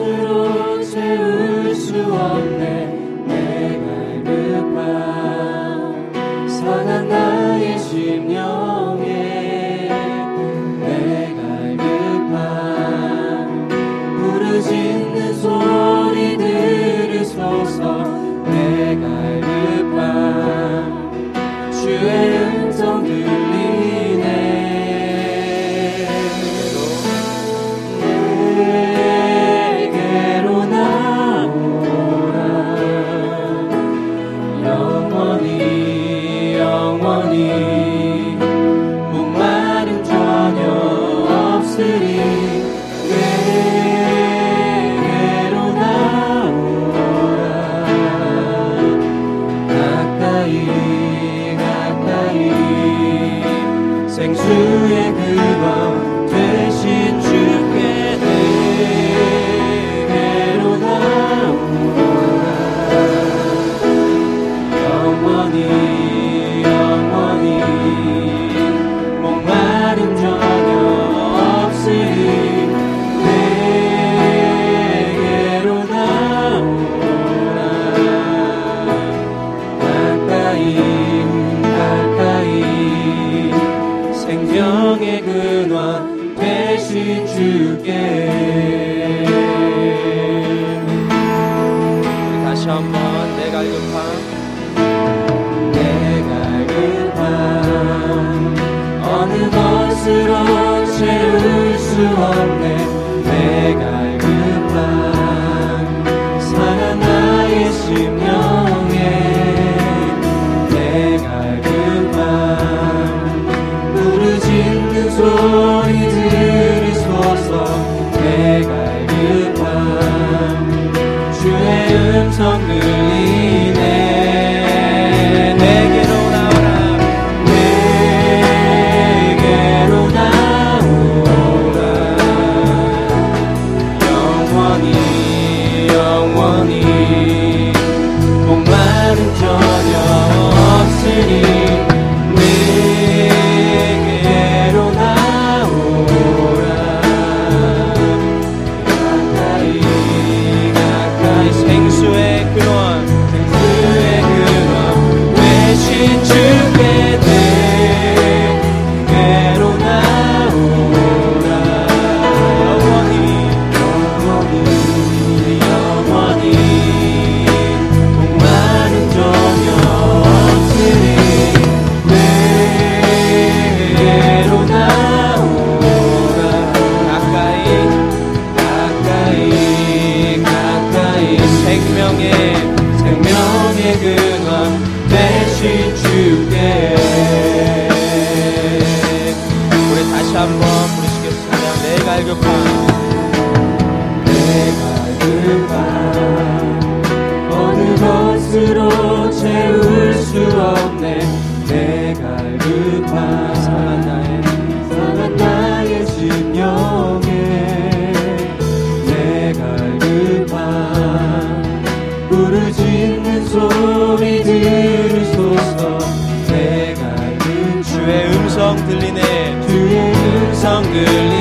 것 영 되 음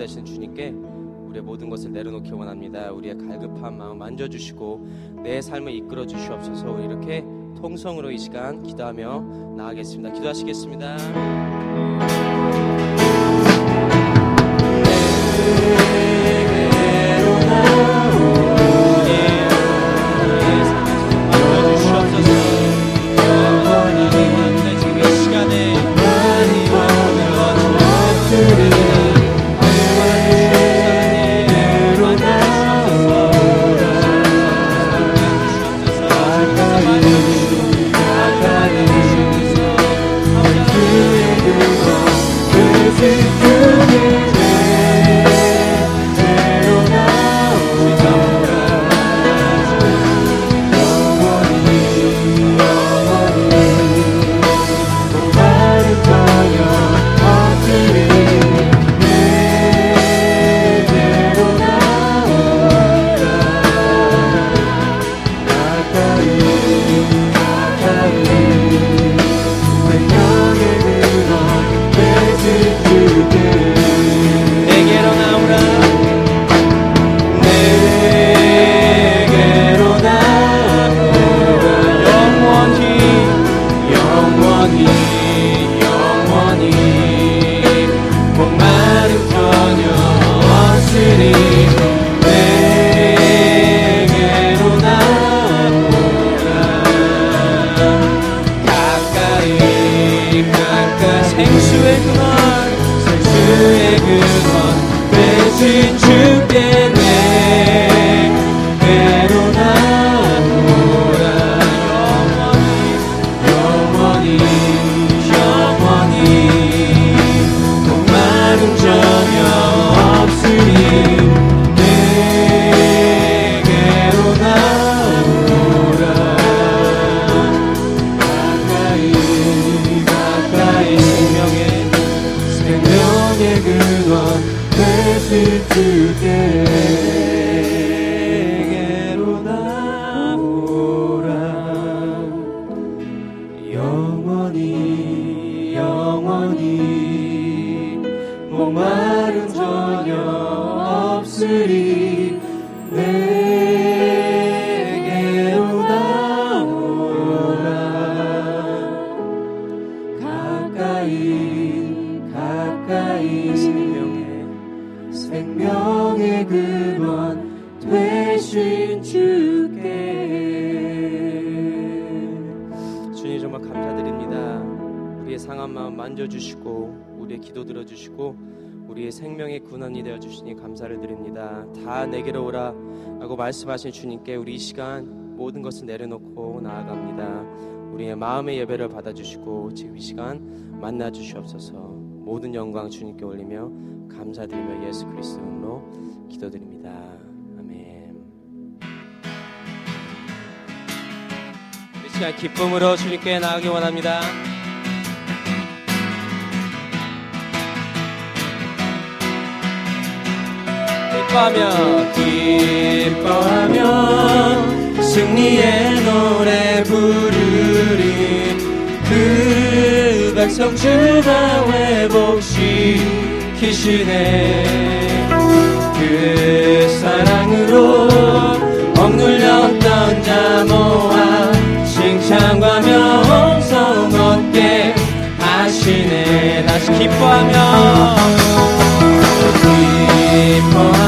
되신 주님께 우리의 모든 것을 내려놓기 원합니다. 우리의 갈급한 마음 만져주시고 내 삶을 이끌어 주시옵소서. 이렇게 통성으로 이 시간 기도하며 나아가겠습니다. 기도하시겠습니다. 기도 들어주시고 우리의 생명의 근원이 되어 주시니 감사를 드립니다 다 내게로 오라 라고 말씀하신 주님께 우리 이 시간 모든 것을 내려놓고 나아갑니다 우리의 마음의 예배를 받아주시고 지금 이 시간 만나 주시옵소서. 모든 영광 주님께 올리며 감사드리며 예수 그리스도 이름으로 기도드립니다. 기쁨으로 주님께 나가기 원합니다. 기뻐하며 기뻐하며 승리의 노래 부르리. 그 백성 주가 회복시키시네 그 사랑으로 억눌렸던 자 모아 칭찬과 명성 얻게 하시네. 다시 기뻐하며 기뻐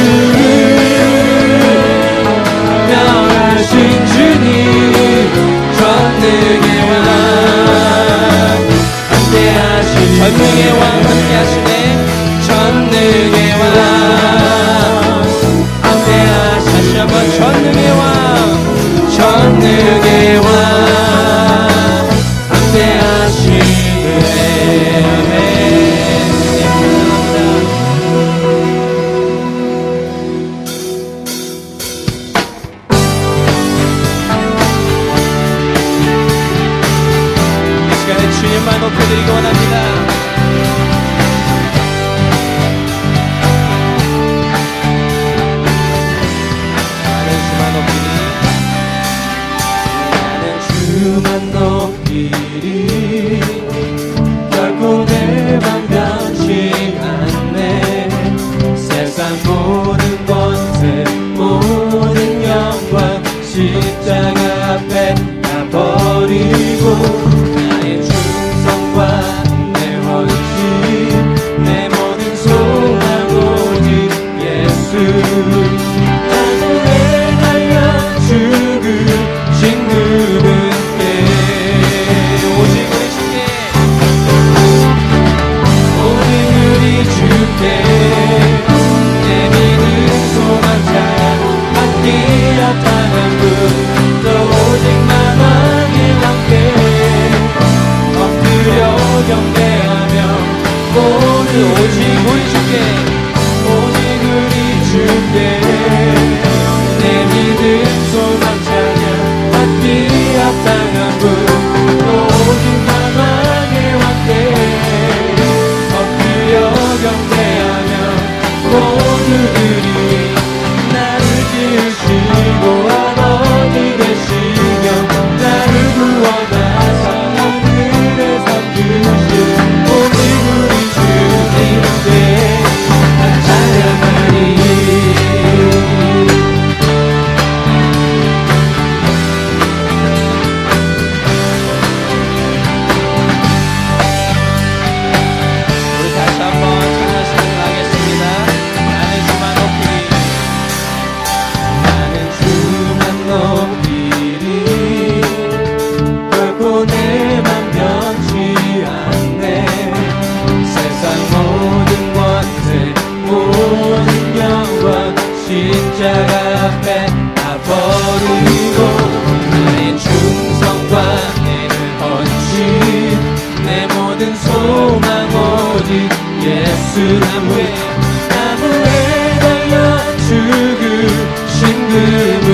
do. 주신 그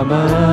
Amen.